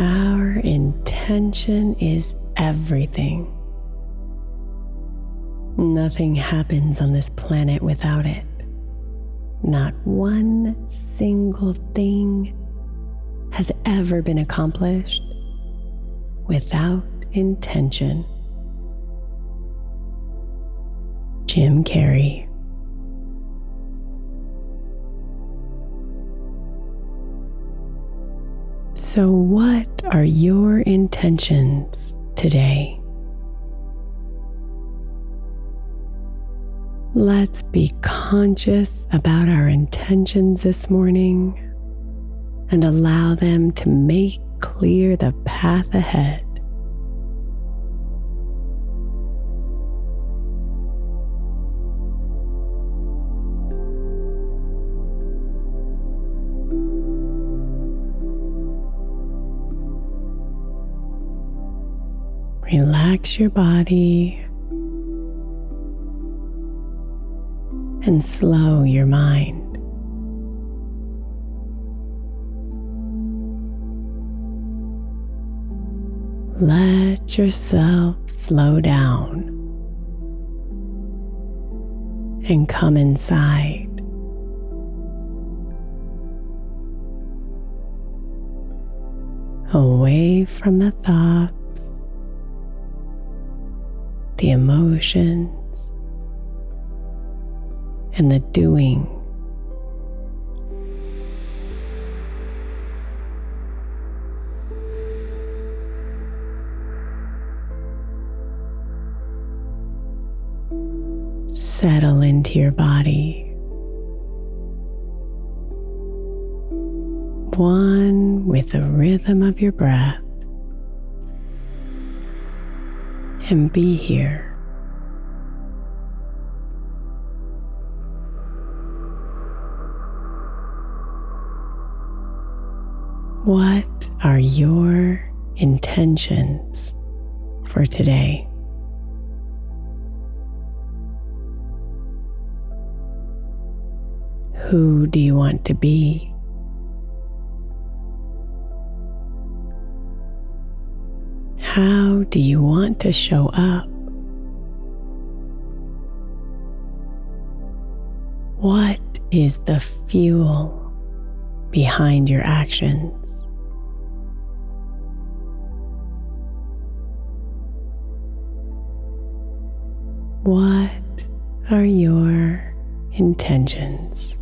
Our intention is everything. Nothing happens on this planet without it. Not one single thing has ever been accomplished without intention. Jim Carrey. So, what are your intentions today? Let's be conscious about our intentions this morning and allow them to make clear the path ahead. Relax your body and slow your mind. Let yourself slow down and come inside. Away from the thoughts, the emotions, and the doing. Settle into your body. One with the rhythm of your breath. And be here. What are your intentions for today? Who do you want to be? How do you want to show up? What is the fuel behind your actions? What are your intentions?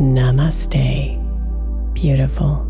Namaste, beautiful.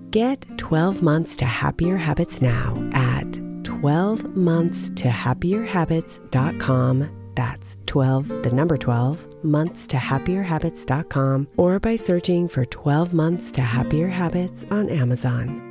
Get 12 months to happier habits now at 12monthstohappierhabits.com. That's 12, the number 12, months to happierhabits.com, or by searching for 12 months to happier habits on Amazon.